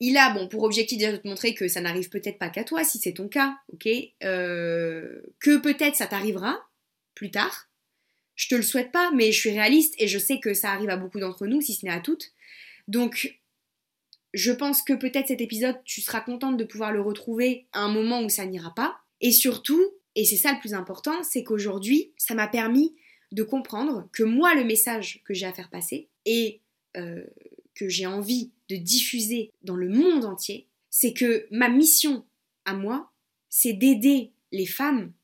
il a bon pour objectif de te montrer que ça n'arrive peut-être pas qu'à toi si c'est ton cas, ok euh, Que peut-être ça t'arrivera plus tard. Je te le souhaite pas, mais je suis réaliste et je sais que ça arrive à beaucoup d'entre nous, si ce n'est à toutes. Donc, je pense que peut-être cet épisode, tu seras contente de pouvoir le retrouver à un moment où ça n'ira pas. Et surtout, et c'est ça le plus important, c'est qu'aujourd'hui, ça m'a permis de comprendre que moi, le message que j'ai à faire passer et euh, que j'ai envie de diffuser dans le monde entier, c'est que ma mission à moi, c'est d'aider les femmes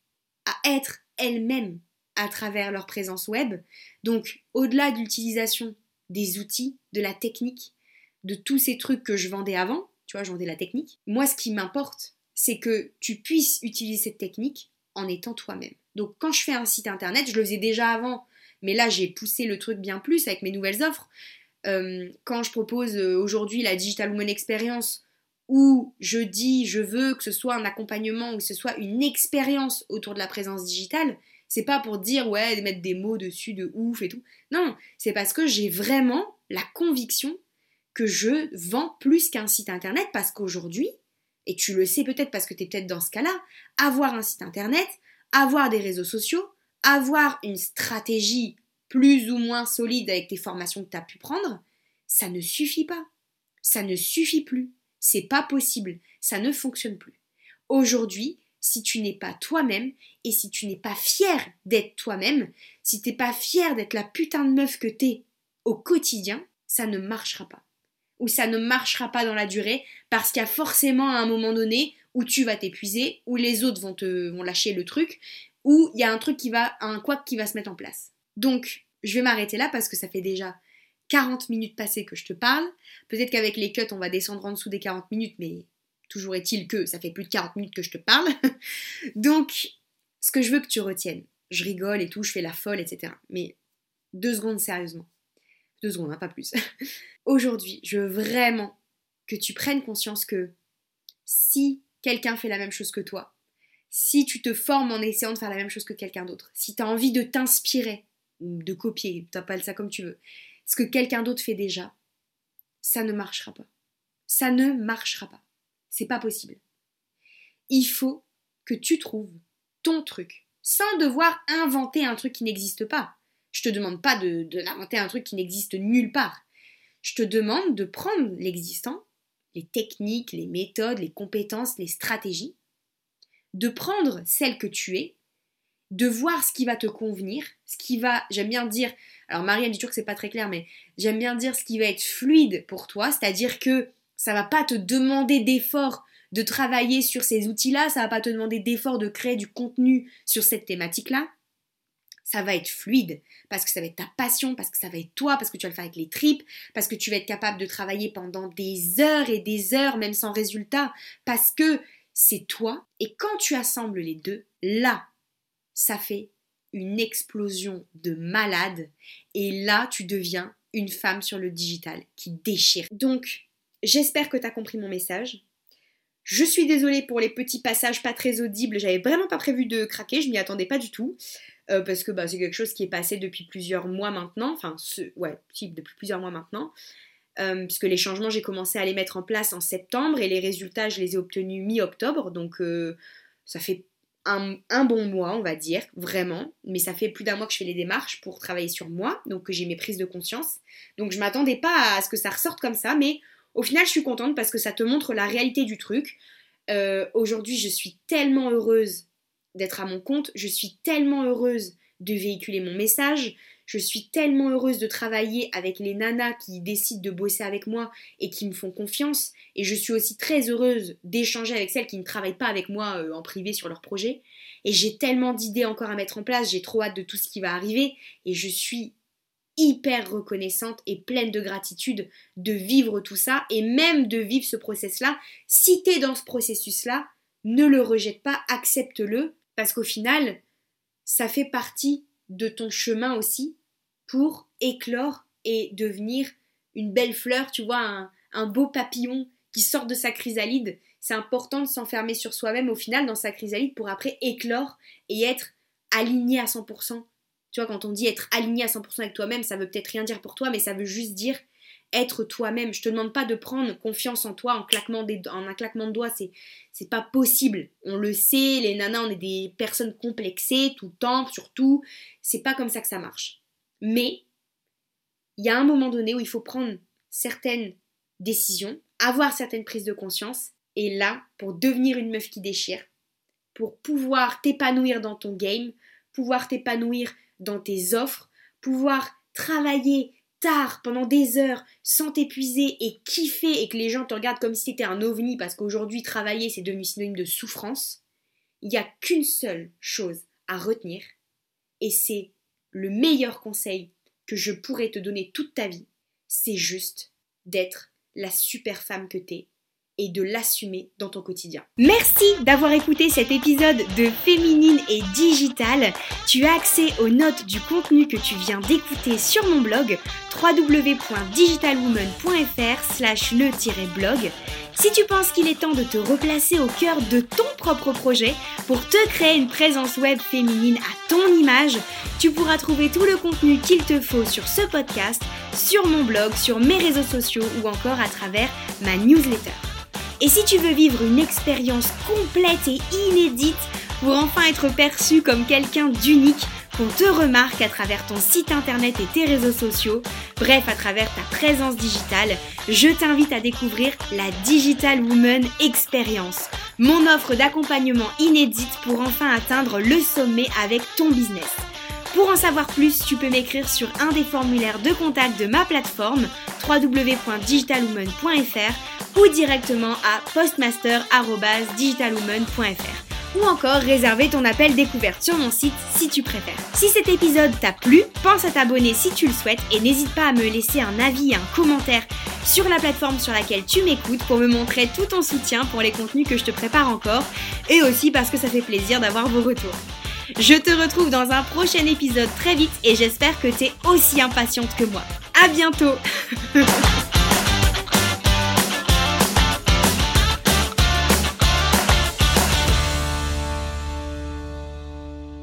à être elles-mêmes à travers leur présence web. Donc, au-delà de l'utilisation des outils, de la technique, de tous ces trucs que je vendais avant, tu vois, je vendais la technique, moi, ce qui m'importe, c'est que tu puisses utiliser cette technique en étant toi-même. Donc quand je fais un site internet, je le faisais déjà avant, mais là j'ai poussé le truc bien plus avec mes nouvelles offres. Euh, quand je propose euh, aujourd'hui la Digital Woman Experience, où je dis je veux que ce soit un accompagnement ou que ce soit une expérience autour de la présence digitale, c'est pas pour dire ouais, mettre des mots dessus de ouf et tout. Non, c'est parce que j'ai vraiment la conviction que je vends plus qu'un site internet parce qu'aujourd'hui, et tu le sais peut-être parce que tu es peut-être dans ce cas-là, avoir un site internet, avoir des réseaux sociaux, avoir une stratégie plus ou moins solide avec tes formations que tu as pu prendre, ça ne suffit pas. Ça ne suffit plus. C'est pas possible. Ça ne fonctionne plus. Aujourd'hui, si tu n'es pas toi-même et si tu n'es pas fier d'être toi-même, si t'es pas fier d'être la putain de meuf que t'es au quotidien, ça ne marchera pas. Ou ça ne marchera pas dans la durée parce qu'il y a forcément un moment donné où tu vas t'épuiser, où les autres vont te lâcher le truc, où il y a un truc qui va, un quoi qui va se mettre en place. Donc, je vais m'arrêter là parce que ça fait déjà 40 minutes passées que je te parle. Peut-être qu'avec les cuts, on va descendre en dessous des 40 minutes, mais toujours est-il que ça fait plus de 40 minutes que je te parle. Donc, ce que je veux que tu retiennes, je rigole et tout, je fais la folle, etc. Mais deux secondes sérieusement. Deux secondes, hein, pas plus. Aujourd'hui, je veux vraiment que tu prennes conscience que si quelqu'un fait la même chose que toi, si tu te formes en essayant de faire la même chose que quelqu'un d'autre, si tu as envie de t'inspirer, de copier, t'appelles ça comme tu veux, ce que quelqu'un d'autre fait déjà, ça ne marchera pas. Ça ne marchera pas. C'est pas possible. Il faut que tu trouves ton truc, sans devoir inventer un truc qui n'existe pas. Je te demande pas de, d'inventer un truc qui n'existe nulle part. Je te demande de prendre l'existant les techniques, les méthodes, les compétences, les stratégies, de prendre celle que tu es, de voir ce qui va te convenir, ce qui va, j'aime bien dire, alors Marianne dit toujours que c'est pas très clair, mais j'aime bien dire ce qui va être fluide pour toi, c'est-à-dire que ça va pas te demander d'effort de travailler sur ces outils-là, ça va pas te demander d'effort de créer du contenu sur cette thématique-là. ça va être fluide, parce que ça va être ta passion, parce que ça va être toi, parce que tu vas le faire avec les tripes, parce que tu vas être capable de travailler pendant des heures et des heures, même sans résultat, parce que c'est toi. Et quand tu assembles les deux, là, ça fait une explosion de malade. Et là, tu deviens une femme sur le digital qui déchire. Donc, j'espère que tu as compris mon message. Je suis désolée pour les petits passages pas très audibles, j'avais vraiment pas prévu de craquer, je m'y attendais pas du tout. Euh, parce que bah, c'est quelque chose qui est passé depuis plusieurs mois maintenant, enfin, ouais, depuis plusieurs mois maintenant, euh, puisque les changements, j'ai commencé à les mettre en place en septembre et les résultats, je les ai obtenus mi-octobre, donc euh, ça fait un, bon mois, on va dire, vraiment, mais ça fait plus d'un mois que je fais les démarches pour travailler sur moi, donc que j'ai mes prises de conscience, donc je m'attendais pas à ce que ça ressorte comme ça, mais au final, je suis contente parce que ça te montre la réalité du truc. Aujourd'hui, je suis tellement heureuse d'être à mon compte, je suis tellement heureuse de véhiculer mon message, je suis tellement heureuse de travailler avec les nanas qui décident de bosser avec moi et qui me font confiance, et je suis aussi très heureuse d'échanger avec celles qui ne travaillent pas avec moi euh, en privé sur leur projet, et j'ai tellement d'idées encore à mettre en place, j'ai trop hâte de tout ce qui va arriver, et je suis hyper reconnaissante et pleine de gratitude de vivre tout ça, et même de vivre ce process-là. Si tu es dans ce processus-là, ne le rejette pas, accepte-le, parce qu'au final, ça fait partie de ton chemin aussi pour éclore et devenir une belle fleur, tu vois, un, beau papillon qui sort de sa chrysalide. C'est important de s'enfermer sur soi-même au final dans sa chrysalide pour après éclore et être aligné à 100%. Tu vois, quand on dit être aligné à 100% avec toi-même, ça veut peut-être rien dire pour toi, mais ça veut juste dire être toi-même. Je te demande pas de prendre confiance en toi en, claquement un claquement de doigts, c'est, c'est pas possible. On le sait, les nanas, on est des personnes complexées tout le temps, surtout. C'est pas comme ça que ça marche. Mais il y a un moment donné où il faut prendre certaines décisions, avoir certaines prises de conscience, et là, pour devenir une meuf qui déchire, pour pouvoir t'épanouir dans ton game, pouvoir t'épanouir dans tes offres, pouvoir travailler tard, pendant des heures, sans t'épuiser et kiffer et que les gens te regardent comme si t'étais un ovni parce qu'aujourd'hui travailler c'est devenu synonyme de souffrance, il n'y a qu'une seule chose à retenir et c'est le meilleur conseil que je pourrais te donner toute ta vie, c'est juste d'être la super femme que t'es et de l'assumer dans ton quotidien. Merci d'avoir écouté cet épisode de Féminine et Digital. Tu as accès aux notes du contenu que tu viens d'écouter sur mon blog www.digitalwoman.fr slash le-blog. Si tu penses qu'il est temps de te replacer au cœur de ton propre projet pour te créer une présence web féminine à ton image, tu pourras trouver tout le contenu qu'il te faut sur ce podcast, sur mon blog, sur mes réseaux sociaux ou encore à travers ma newsletter. Et si tu veux vivre une expérience complète et inédite pour enfin être perçu comme quelqu'un d'unique, qu'on te remarque à travers ton site internet et tes réseaux sociaux, bref à travers ta présence digitale, je t'invite à découvrir la Digital Woman Experience, mon offre d'accompagnement inédite pour enfin atteindre le sommet avec ton business. Pour en savoir plus, tu peux m'écrire sur un des formulaires de contact de ma plateforme www.digitalwoman.fr ou directement à postmaster.digitalwoman.fr ou encore réserver ton appel découverte sur mon site si tu préfères. Si cet épisode t'a plu, pense à t'abonner si tu le souhaites et n'hésite pas à me laisser un avis et un commentaire sur la plateforme sur laquelle tu m'écoutes pour me montrer tout ton soutien pour les contenus que je te prépare encore et aussi parce que ça fait plaisir d'avoir vos retours. Je te retrouve dans un prochain épisode très vite et j'espère que tu es aussi impatiente que moi. À bientôt